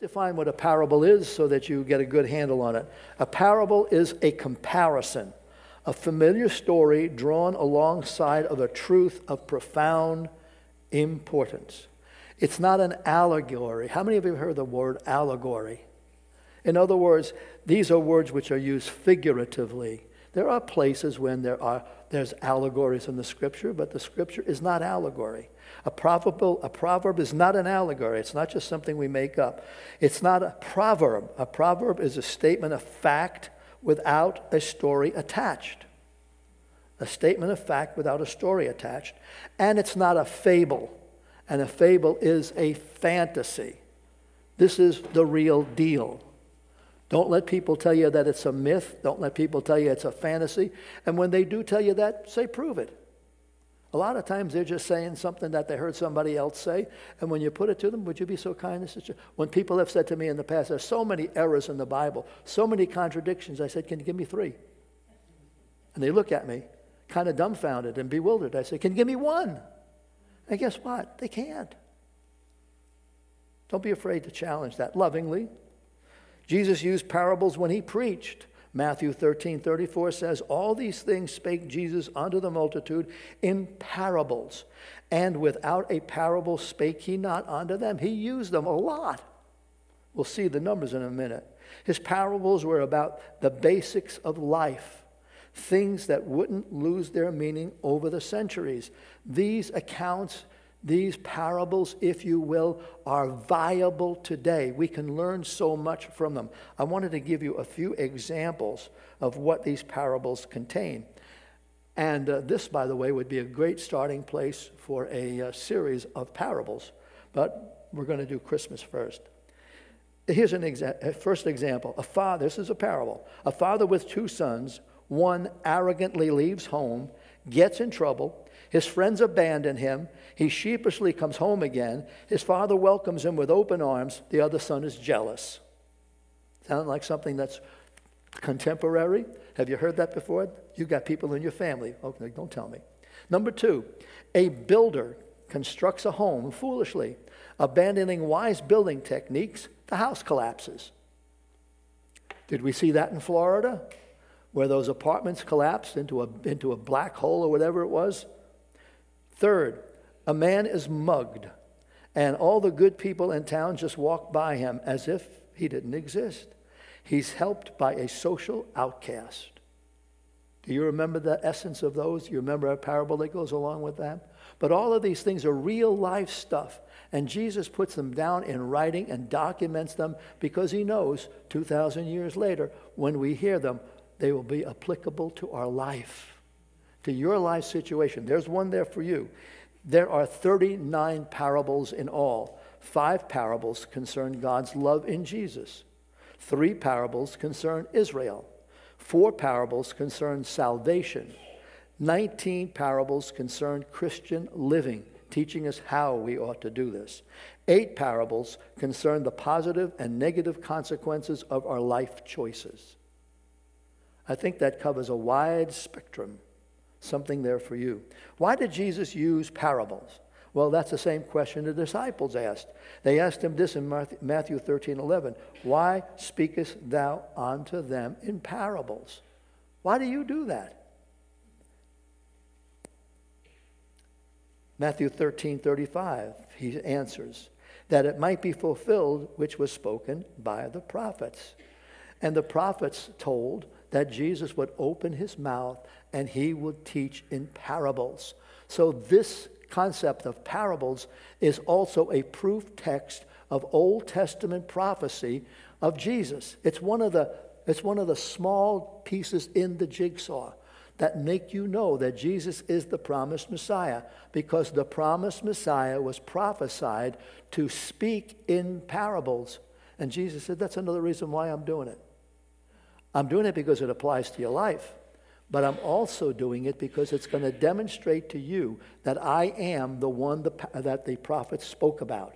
Define what a parable is so that you get a good handle on it. A parable is a comparison, a familiar story drawn alongside of a truth of profound importance. It's not an allegory. How many of you have heard the word allegory? In other words, these are words which are used figuratively. There are places when there are there's allegories in the scripture, but the scripture is not allegory. A proverb, a proverb is not an allegory. It's not just something we make up. It's not a proverb. A proverb is a statement of fact without a story attached. A statement of fact without a story attached. And it's not a fable. And a fable is a fantasy. This is the real deal. Don't let people tell you that it's a myth. Don't let people tell you it's a fantasy. And when they do tell you that, say, prove it. A lot of times they're just saying something that they heard somebody else say, and when you put it to them, would you be so kind as to? When people have said to me in the past, there's so many errors in the Bible, so many contradictions, I said, Can you give me three? And they look at me, kind of dumbfounded and bewildered. I said, Can you give me one? And guess what? They can't. Don't be afraid to challenge that lovingly. Jesus used parables when he preached. Matthew 13, 34 says, All these things spake Jesus unto the multitude in parables. And without a parable spake he not unto them. He used them a lot. We'll see the numbers in a minute. His parables were about the basics of life, things that wouldn't lose their meaning over the centuries. These accounts these parables, if you will, are viable today. We can learn so much from them. I wanted to give you a few examples of what these parables contain. And uh, this, by the way, would be a great starting place for a uh, series of parables. But we're going to do Christmas first. Here's an exa- first example. A father, this is a parable. A father with two sons, one arrogantly leaves home, gets in trouble, his friends abandon him. He sheepishly comes home again. His father welcomes him with open arms. The other son is jealous. Sound like something that's contemporary? Have you heard that before? You've got people in your family. Okay, don't tell me. Number two, a builder constructs a home foolishly, abandoning wise building techniques. The house collapses. Did we see that in Florida? Where those apartments collapsed into a, into a black hole or whatever it was? Third, a man is mugged, and all the good people in town just walk by him as if he didn't exist. He's helped by a social outcast. Do you remember the essence of those? You remember a parable that goes along with that? But all of these things are real life stuff. And Jesus puts them down in writing and documents them because he knows 2,000 years later, when we hear them, they will be applicable to our life to your life situation. There's one there for you. There are 39 parables in all. Five parables concern God's love in Jesus. Three parables concern Israel. Four parables concern salvation. 19 parables concern Christian living, teaching us how we ought to do this. Eight parables concern the positive and negative consequences of our life choices. I think that covers a wide spectrum something there for you. Why did Jesus use parables? Well, that's the same question the disciples asked. They asked him this in Matthew 13 11. Why speakest thou unto them in parables? Why do you do that? Matthew 13 35, he answers, that it might be fulfilled which was spoken by the prophets. And the prophets told that Jesus would open his mouth and he would teach in parables. So, this concept of parables is also a proof text of Old Testament prophecy of Jesus. It's one of the, it's one of the small pieces in the jigsaw that make you know that Jesus is the promised Messiah because the promised Messiah was prophesied to speak in parables. And Jesus said, That's another reason why I'm doing it. I'm doing it because it applies to your life, but I'm also doing it because it's going to demonstrate to you that I am the one the, that the prophets spoke about.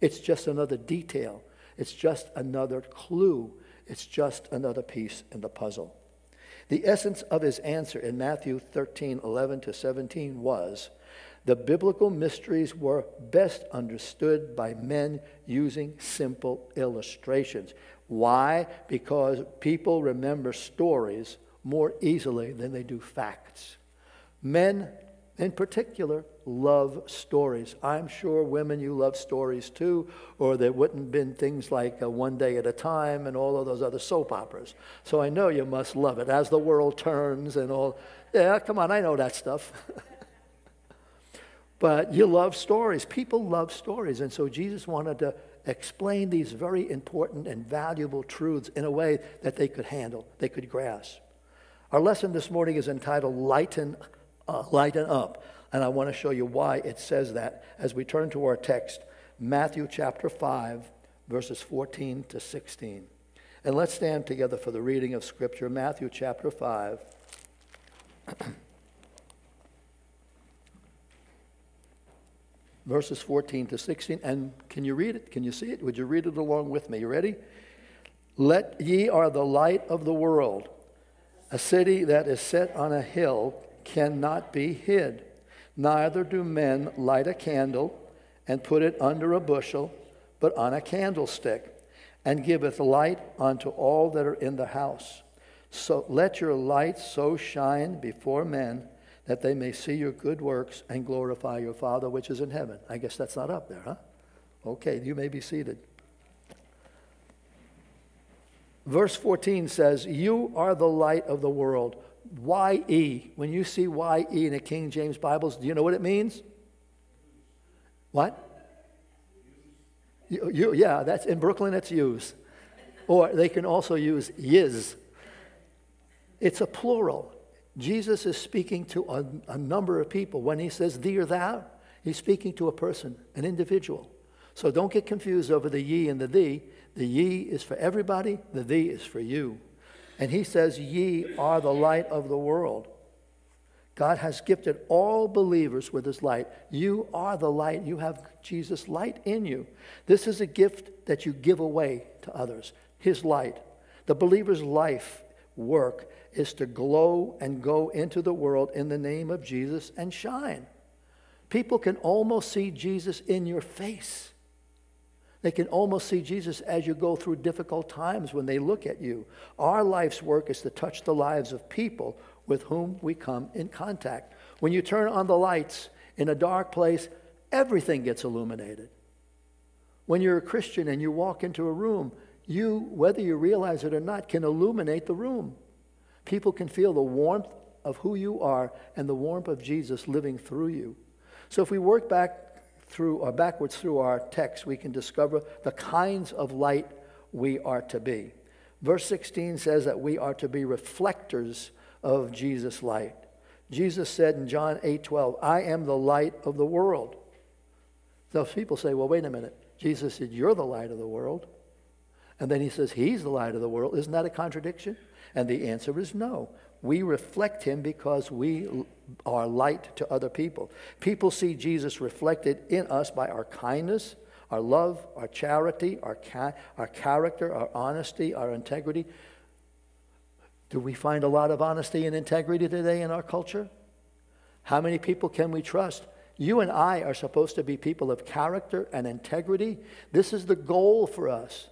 It's just another detail, it's just another clue, it's just another piece in the puzzle. The essence of his answer in Matthew 13, 11 to 17 was The biblical mysteries were best understood by men using simple illustrations. Why? Because people remember stories more easily than they do facts. Men, in particular, love stories. I'm sure women, you love stories too, or there wouldn't have been things like uh, One Day at a Time and all of those other soap operas. So I know you must love it. As the world turns and all. Yeah, come on, I know that stuff. but you love stories. People love stories. And so Jesus wanted to explain these very important and valuable truths in a way that they could handle, they could grasp. Our lesson this morning is entitled Lighten, uh, Lighten Up. And I want to show you why it says that as we turn to our text, Matthew chapter 5, verses 14 to 16. And let's stand together for the reading of Scripture, Matthew chapter 5. verses 14 to 16. And can you read it? Can you see it? Would you read it along with me? You ready? Let ye are the light of the world. A city that is set on a hill cannot be hid. Neither do men light a candle and put it under a bushel, but on a candlestick, and giveth light unto all that are in the house. So let your light so shine before men that they may see your good works and glorify your Father which is in heaven. I guess that's not up there, huh? Okay, you may be seated. Verse 14 says, You are the light of the world. Y-E. When you see Y-E in the King James Bibles, do you know what it means? What? You, you, yeah, that's in Brooklyn, it's use. Or they can also use yiz. It's a plural. Jesus is speaking to a, a, number of people. When he says thee or thou, he's speaking to a person, an individual. So don't get confused over the ye and the thee. The ye is for everybody, the thee is for you. And he says, Ye are the light of the world. God has gifted all believers with his light. You are the light. You have Jesus' light in you. This is a gift that you give away to others, his light. The believer's life work is to glow and go into the world in the name of Jesus and shine. People can almost see Jesus in your face. They can almost see Jesus as you go through difficult times when they look at you. Our life's work is to touch the lives of people with whom we come in contact. When you turn on the lights in a dark place, everything gets illuminated. When you're a Christian and you walk into a room, you, whether you realize it or not, can illuminate the room. People can feel the warmth of who you are and the warmth of Jesus living through you. So if we work back through or backwards through our text, we can discover the kinds of light we are to be. Verse 16 says that we are to be reflectors of Jesus' light. Jesus said in John 8 12, I am the light of the world. Those people say, well, wait a minute. Jesus said, You're the light of the world. And then he says, He's the light of the world. Isn't that a contradiction? And the answer is no. We reflect him because we are light to other people. People see Jesus reflected in us by our kindness, our love, our charity, our, ca- our character, our honesty, our integrity. Do we find a lot of honesty and integrity today in our culture? How many people can we trust? You and I are supposed to be people of character and integrity. This is the goal for us.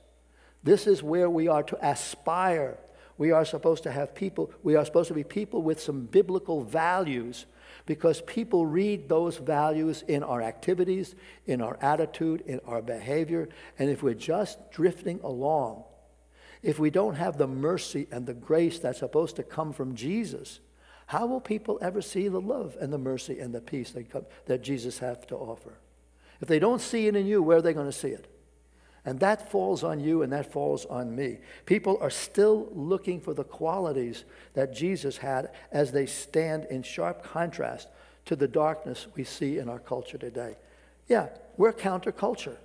This is where we are to aspire. We are supposed to have people, we are supposed to be people with some biblical values because people read those values in our activities, in our attitude, in our behavior. And if we're just drifting along, if we don't have the mercy and the grace that's supposed to come from Jesus, how will people ever see the love and the mercy and the peace that, come, that Jesus has to offer? If they don't see it in you, where are they going to see it? And that falls on you and that falls on me. People are still looking for the qualities that Jesus had as they stand in sharp contrast to the darkness we see in our culture today. Yeah, we're counterculture.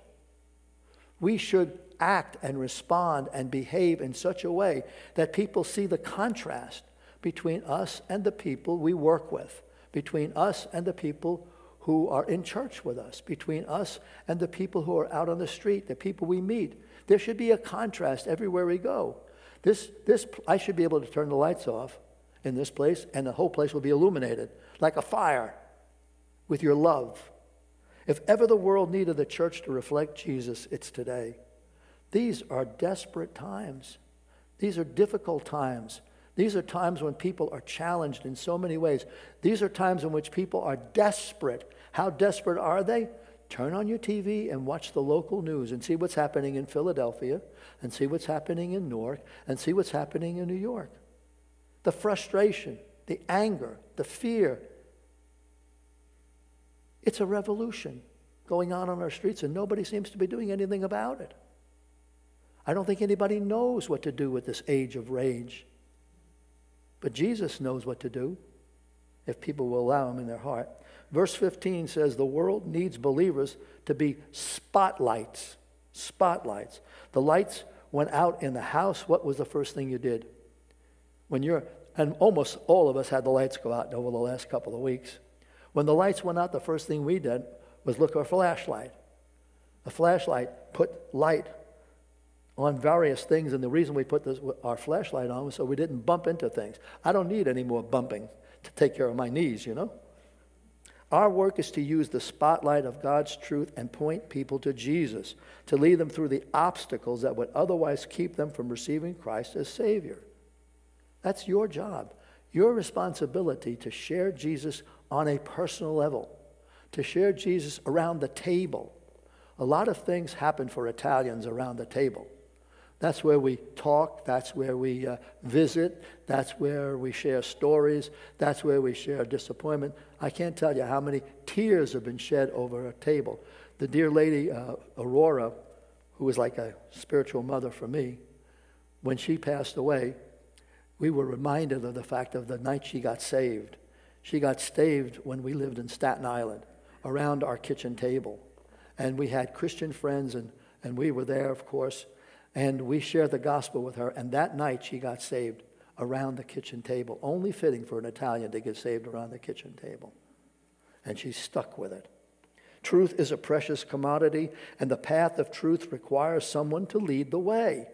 We should act and respond and behave in such a way that people see the contrast between us and the people we work with, between us and the people who are in church with us, between us and the people who are out on the street, the people we meet. There should be a contrast everywhere we go. This, this, I should be able to turn the lights off in this place, and the whole place will be illuminated like a fire. with your love. If ever the world needed the church to reflect Jesus, it's today. These are desperate times. These are difficult times. These are times when people are challenged in so many ways. These are times in which people are desperate. How desperate are they? Turn on your TV and watch the local news and see what's happening in Philadelphia and see what's happening in Newark and see what's happening in New York. The frustration, the anger, the fear. It's a revolution going on on our streets, and nobody seems to be doing anything about it. I don't think anybody knows what to do with this age of rage. But Jesus knows what to do if people will allow him in their heart. Verse 15 says the world needs believers to be spotlights. Spotlights. The lights went out in the house. What was the first thing you did? When you're, and almost all of us had the lights go out over the last couple of weeks. When the lights went out, the first thing we did was look for a flashlight. A flashlight put light on various things, and the reason we put this, our flashlight on was so we didn't bump into things. I don't need any more bumping to take care of my knees, you know? Our work is to use the spotlight of God's truth and point people to Jesus, to lead them through the obstacles that would otherwise keep them from receiving Christ as Savior. That's your job, your responsibility to share Jesus on a personal level, to share Jesus around the table. A lot of things happen for Italians around the table. That's where we talk. That's where we uh, visit. That's where we share stories. That's where we share disappointment. I can't tell you how many tears have been shed over a table. The dear lady, uh, Aurora, who was like a spiritual mother for me, when she passed away, we were reminded of the fact of the night she got saved. She got saved when we lived in Staten Island around our kitchen table. And we had Christian friends, and, and we were there, of course. And we shared the gospel with her, and that night she got saved around the kitchen table. Only fitting for an Italian to get saved around the kitchen table. And she stuck with it. Truth is a precious commodity, and the path of truth requires someone to lead the way.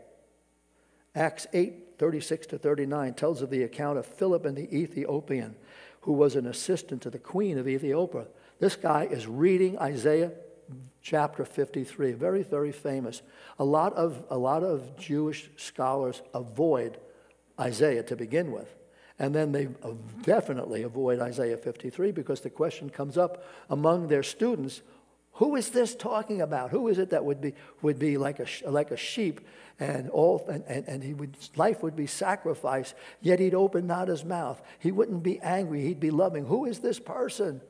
Acts 8 36 to 39 tells of the account of Philip and the Ethiopian, who was an assistant to the queen of Ethiopia. This guy is reading Isaiah chapter 53, very, very famous. A lot of, a lot of Jewish scholars avoid Isaiah to begin with. And then they definitely avoid Isaiah 53 because the question comes up among their students who is this talking about? Who is it that would be, would be like, a, like a sheep and, all, and, and, and he would, life would be sacrificed, yet he'd open not his mouth. He wouldn't be angry, he'd be loving. Who is this person?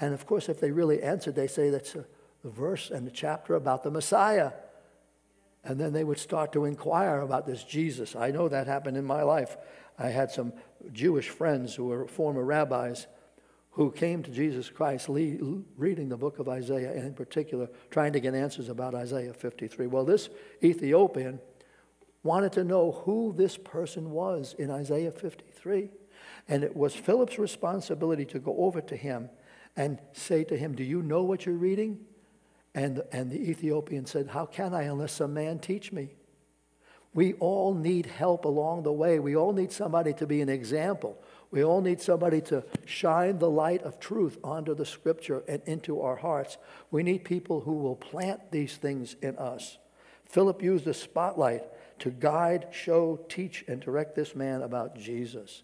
And of course, if they really answered, they say that's a, the verse and the chapter about the Messiah. And then they would start to inquire about this Jesus. I know that happened in my life. I had some Jewish friends who were former rabbis who came to Jesus Christ reading the book of Isaiah, and in particular, trying to get answers about Isaiah 53. Well, this Ethiopian wanted to know who this person was in Isaiah 53. And it was Philip's responsibility to go over to him and say to him, Do you know what you're reading? And, and the Ethiopian said, How can I unless a man teach me? We all need help along the way. We all need somebody to be an example. We all need somebody to shine the light of truth onto the scripture and into our hearts. We need people who will plant these things in us. Philip used the spotlight to guide, show, teach, and direct this man about Jesus.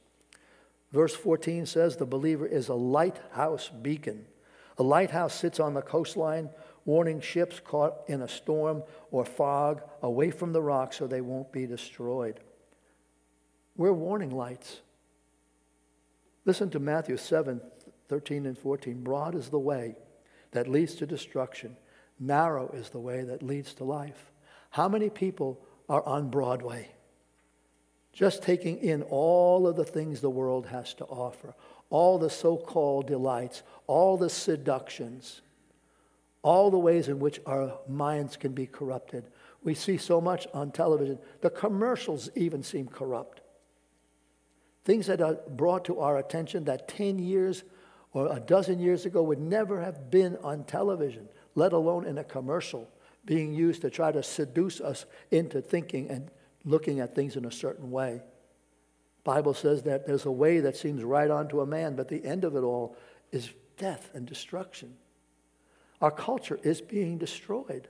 Verse 14 says the believer is a lighthouse beacon. A lighthouse sits on the coastline warning ships caught in a storm or fog away from the rock so they won't be destroyed. We're warning lights. Listen to Matthew 7 13 and 14. Broad is the way that leads to destruction, narrow is the way that leads to life. How many people are on Broadway? Just taking in all of the things the world has to offer, all the so called delights, all the seductions all the ways in which our minds can be corrupted. We see so much on television. The commercials even seem corrupt. Things that are brought to our attention that 10 years or a dozen years ago would never have been on television, let alone in a commercial, being used to try to seduce us into thinking and looking at things in a certain way. Bible says that there's a way that seems right on to a man, but the end of it all is death and destruction. Our culture is being destroyed.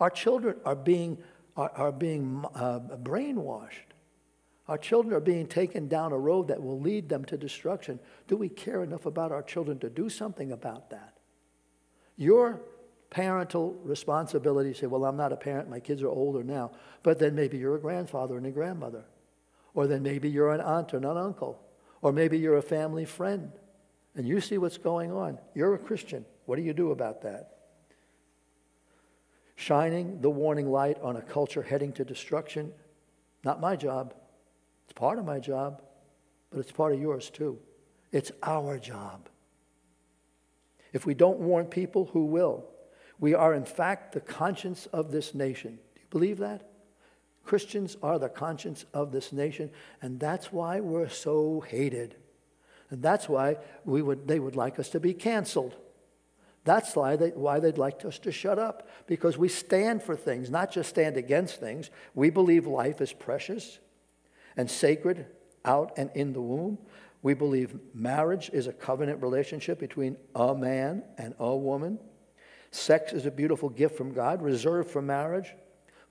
Our children are being, are, are being uh, brainwashed. Our children are being taken down a road that will lead them to destruction. Do we care enough about our children to do something about that? Your parental responsibility, say, Well, I'm not a parent, my kids are older now. But then maybe you're a grandfather and a grandmother. Or then maybe you're an aunt or an uncle. Or maybe you're a family friend. And you see what's going on. You're a Christian. What do you do about that? Shining the warning light on a culture heading to destruction, not my job. It's part of my job, but it's part of yours too. It's our job. If we don't warn people, who will? We are, in fact, the conscience of this nation. Do you believe that? Christians are the conscience of this nation, and that's why we're so hated. And that's why we would, they would like us to be canceled. That's why, they, why they'd like us to shut up, because we stand for things, not just stand against things. We believe life is precious and sacred out and in the womb. We believe marriage is a covenant relationship between a man and a woman. Sex is a beautiful gift from God, reserved for marriage.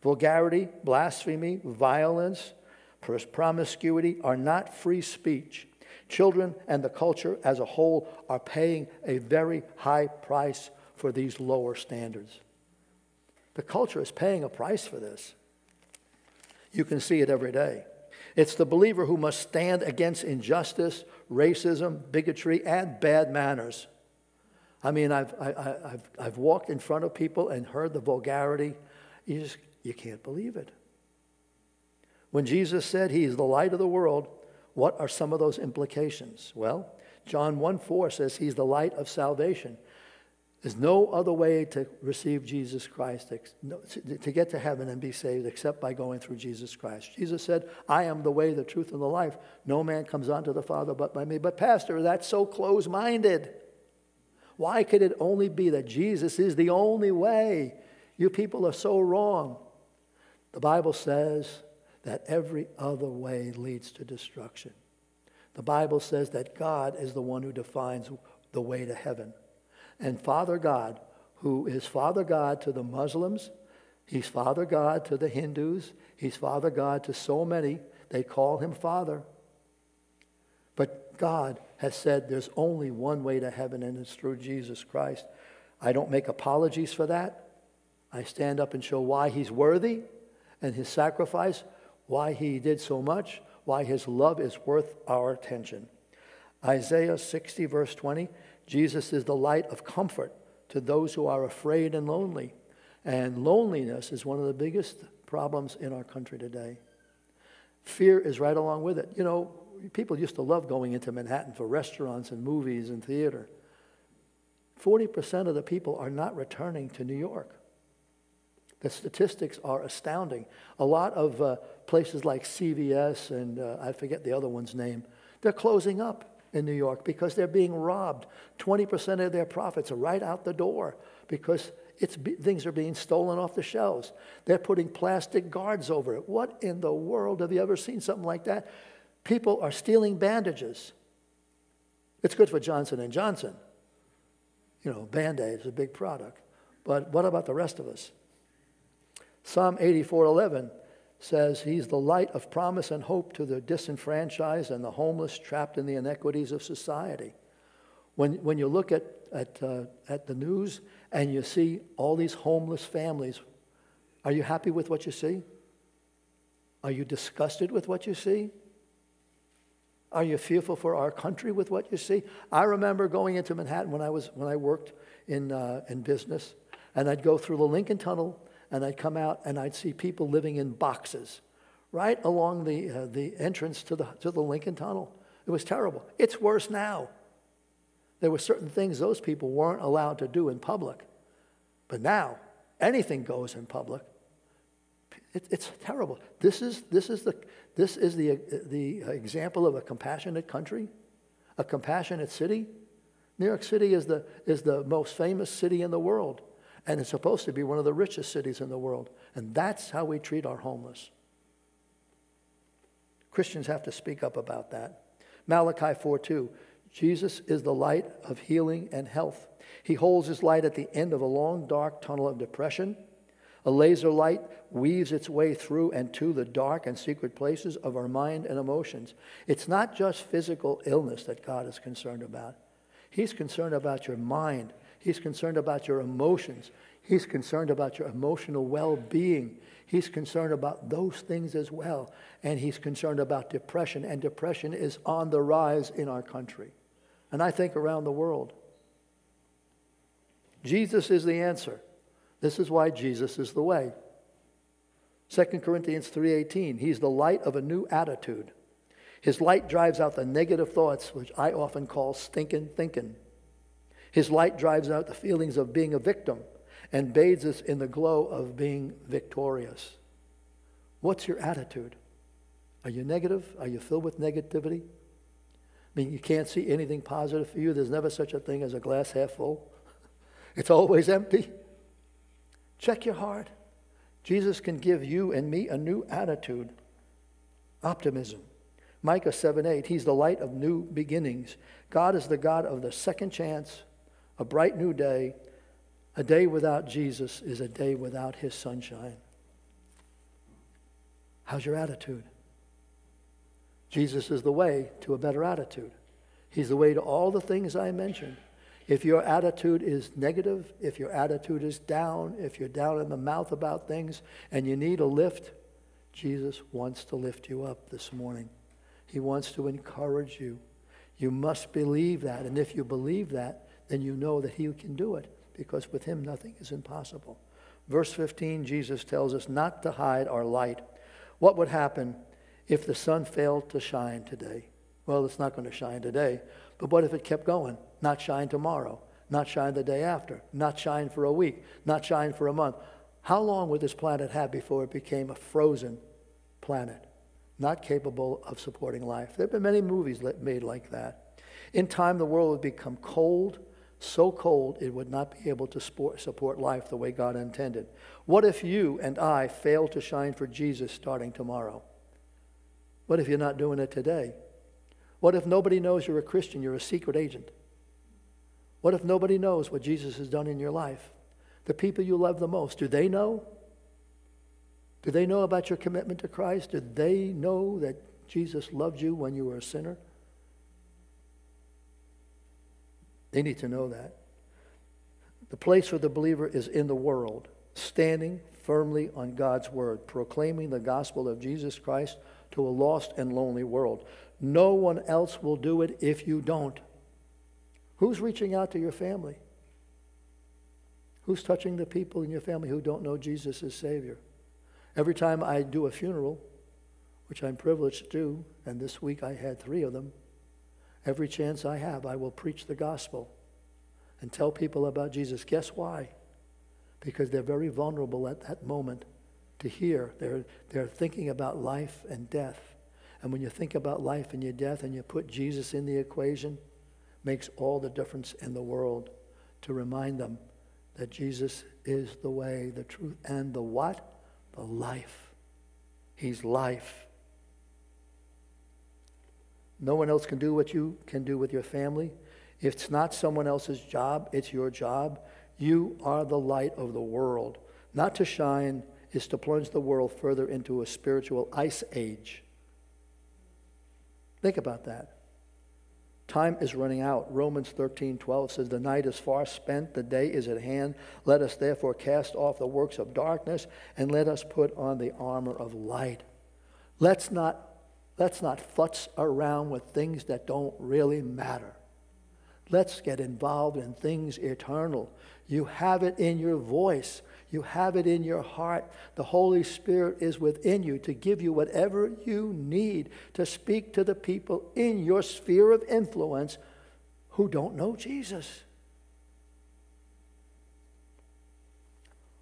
Vulgarity, blasphemy, violence, promiscuity are not free speech. Children and the culture as a whole are paying a very high price for these lower standards. The culture is paying a price for this. You can see it every day. It's the believer who must stand against injustice, racism, bigotry, and bad manners. I mean, I've, I, have I've walked in front of people and heard the vulgarity. You just you can't believe it. When Jesus said he is the light of the world, what are some of those implications? Well, John 1 4 says he's the light of salvation. There's no other way to receive Jesus Christ, to get to heaven and be saved, except by going through Jesus Christ. Jesus said, I am the way, the truth, and the life. No man comes unto the Father but by me. But, Pastor, that's so close minded. Why could it only be that Jesus is the only way? You people are so wrong. The Bible says that every other way leads to destruction. The Bible says that God is the one who defines the way to heaven. And Father God, who is Father God to the Muslims, He's Father God to the Hindus, He's Father God to so many, they call Him Father. But God has said there's only one way to heaven, and it's through Jesus Christ. I don't make apologies for that. I stand up and show why He's worthy and His sacrifice, why He did so much, why His love is worth our attention. Isaiah 60, verse 20 Jesus is the light of comfort to those who are afraid and lonely. And loneliness is one of the biggest problems in our country today. Fear is right along with it. You know, people used to love going into Manhattan for restaurants and movies and theater. 40% of the people are not returning to New York. The statistics are astounding. A lot of uh, places like CVS and uh, I forget the other one's name, they're closing up in New York because they're being robbed. 20% of their profits are right out the door because it's, things are being stolen off the shelves. They're putting plastic guards over it. What in the world have you ever seen something like that? People are stealing bandages. It's good for Johnson and Johnson. You know, Band-Aid is a big product. But what about the rest of us? Psalm 84:11 says he's the light of promise and hope to the disenfranchised and the homeless trapped in the inequities of society. When, when you look at, at, uh, at the news and you see all these homeless families, are you happy with what you see? Are you disgusted with what you see? Are you fearful for our country with what you see? I remember going into Manhattan when I, was, when I worked in, uh, in business, and I'd go through the Lincoln Tunnel and I'd come out and I'd see people living in boxes right along the, uh, the entrance to the, to the Lincoln Tunnel. It was terrible. It's worse now. There were certain things those people weren't allowed to do in public. But now, anything goes in public. It, it's terrible. This is, this is, the, this is the, the example of a compassionate country, a compassionate city. New York City is the, is the most famous city in the world. And it's supposed to be one of the richest cities in the world. And that's how we treat our homeless. Christians have to speak up about that. Malachi 4 2. Jesus is the light of healing and health. He holds his light at the end of a long, dark tunnel of depression. A laser light weaves its way through and to the dark and secret places of our mind and emotions. It's not just physical illness that God is concerned about. He's concerned about your mind. He's concerned about your emotions. He's concerned about your emotional well being. He's concerned about those things as well. And he's concerned about depression. And depression is on the rise in our country. And I think around the world. Jesus is the answer. This is why Jesus is the way. 2 Corinthians 3:18 He's the light of a new attitude. His light drives out the negative thoughts which I often call stinking thinking. His light drives out the feelings of being a victim and bathes us in the glow of being victorious. What's your attitude? Are you negative? Are you filled with negativity? I mean, you can't see anything positive for you. There's never such a thing as a glass half full. It's always empty. Check your heart. Jesus can give you and me a new attitude. Optimism. Micah 7 8, He's the light of new beginnings. God is the God of the second chance, a bright new day, a day without Jesus is a day without his sunshine. How's your attitude? Jesus is the way to a better attitude. He's the way to all the things I mentioned. If your attitude is negative, if your attitude is down, if you're down in the mouth about things and you need a lift, Jesus wants to lift you up this morning. He wants to encourage you. You must believe that. And if you believe that, then you know that He can do it because with him nothing is impossible. Verse 15, Jesus tells us not to hide our light. What would happen if the sun failed to shine today? Well, it's not going to shine today, but what if it kept going? Not shine tomorrow, not shine the day after, not shine for a week, not shine for a month. How long would this planet have before it became a frozen planet, not capable of supporting life? There have been many movies made like that. In time, the world would become cold so cold it would not be able to support life the way God intended. What if you and I fail to shine for Jesus starting tomorrow? What if you're not doing it today? What if nobody knows you're a Christian, you're a secret agent? What if nobody knows what Jesus has done in your life? The people you love the most, do they know? Do they know about your commitment to Christ? Do they know that Jesus loved you when you were a sinner? They need to know that. The place for the believer is in the world, standing firmly on God's word, proclaiming the gospel of Jesus Christ to a lost and lonely world. No one else will do it if you don't. Who's reaching out to your family? Who's touching the people in your family who don't know Jesus as Savior? Every time I do a funeral, which I'm privileged to do, and this week I had three of them, Every chance I have, I will preach the gospel and tell people about Jesus. Guess why? Because they're very vulnerable at that moment to hear. They're, they're thinking about life and death. And when you think about life and your death and you put Jesus in the equation, makes all the difference in the world to remind them that Jesus is the way, the truth, and the what? The life. He's life. No one else can do what you can do with your family. If it's not someone else's job, it's your job. You are the light of the world. Not to shine is to plunge the world further into a spiritual ice age. Think about that. Time is running out. Romans 13, 12 says, The night is far spent, the day is at hand. Let us therefore cast off the works of darkness and let us put on the armor of light. Let's not Let's not futz around with things that don't really matter. Let's get involved in things eternal. You have it in your voice. You have it in your heart. The Holy Spirit is within you to give you whatever you need to speak to the people in your sphere of influence who don't know Jesus.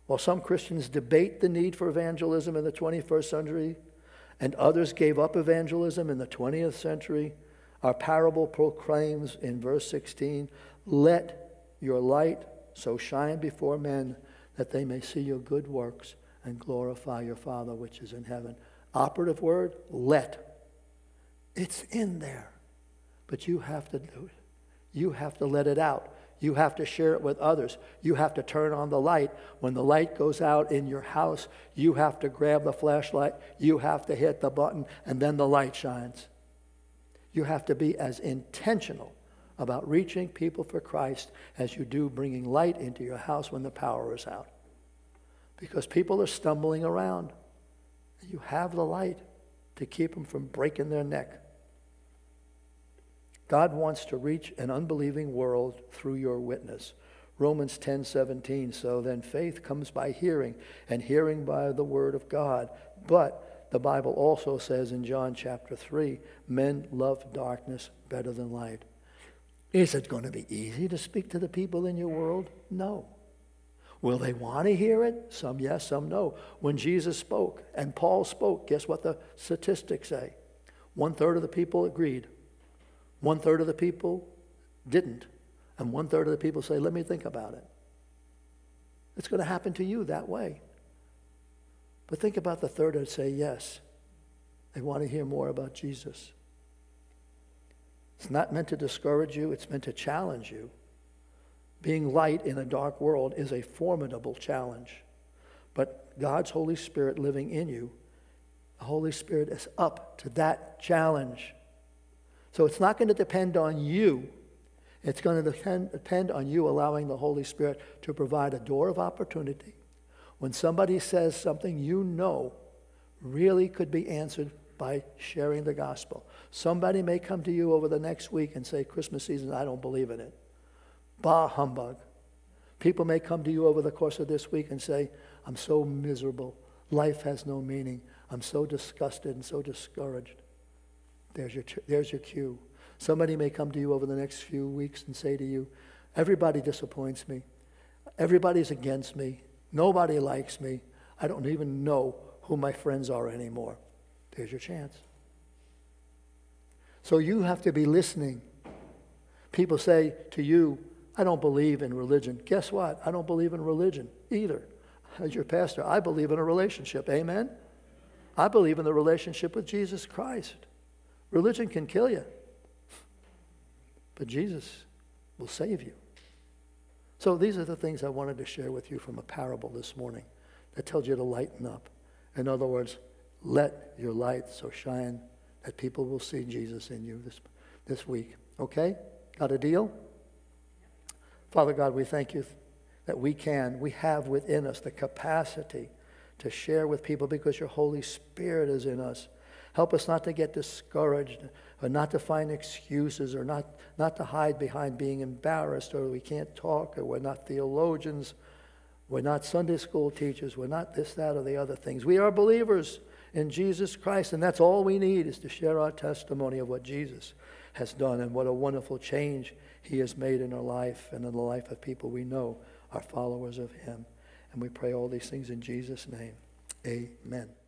While some Christians debate the need for evangelism in the 21st century, and others gave up evangelism in the 20th century. Our parable proclaims in verse 16, Let your light so shine before men that they may see your good works and glorify your Father which is in heaven. Operative word, let. It's in there, but you have to do it. You have to let it out. You have to share it with others. You have to turn on the light. When the light goes out in your house, you have to grab the flashlight. You have to hit the button, and then the light shines. You have to be as intentional about reaching people for Christ as you do bringing light into your house when the power is out. Because people are stumbling around. You have the light to keep them from breaking their neck. God wants to reach an unbelieving world through your witness. Romans 10 17. So then faith comes by hearing, and hearing by the word of God. But the Bible also says in John chapter 3 men love darkness better than light. Is it going to be easy to speak to the people in your world? No. Will they want to hear it? Some yes, some no. When Jesus spoke and Paul spoke, guess what the statistics say? One third of the people agreed. One third of the people didn't. And one third of the people say, let me think about it. It's going to happen to you that way. But think about the third that say yes. They want to hear more about Jesus. It's not meant to discourage you, it's meant to challenge you. Being light in a dark world is a formidable challenge. But God's Holy Spirit living in you, the Holy Spirit is up to that challenge. So it's not going to depend on you. It's going to depend, depend on you allowing the Holy Spirit to provide a door of opportunity. When somebody says something you know really could be answered by sharing the gospel. Somebody may come to you over the next week and say, Christmas season, I don't believe in it. Bah humbug. People may come to you over the course of this week and say, I'm so miserable. Life has no meaning. I'm so disgusted and so discouraged. There's your, there's your cue. Somebody may come to you over the next few weeks and say to you, Everybody disappoints me. Everybody's against me. Nobody likes me. I don't even know who my friends are anymore. There's your chance. So you have to be listening. People say to you, I don't believe in religion. Guess what? I don't believe in religion either. As your pastor, I believe in a relationship. Amen? I believe in the relationship with Jesus Christ. Religion can kill you, but Jesus will save you. So these are the things I wanted to share with you from a parable this morning that tells you to lighten up. In other words, let your light so shine that people will see Jesus in you this, this week. Okay? Got a deal? Father God, we thank you that we can, we have within us the capacity to share with people because your Holy Spirit is in us. Help us not to get discouraged or not to find excuses or not, not to hide behind being embarrassed or we can't talk or we're not theologians. We're not Sunday school teachers. We're not this, that, or the other things. We are believers in Jesus Christ. And that's all we need is to share our testimony of what Jesus has done and what a wonderful change he has made in our life and in the life of people we know are followers of him. And we pray all these things in Jesus' name. Amen.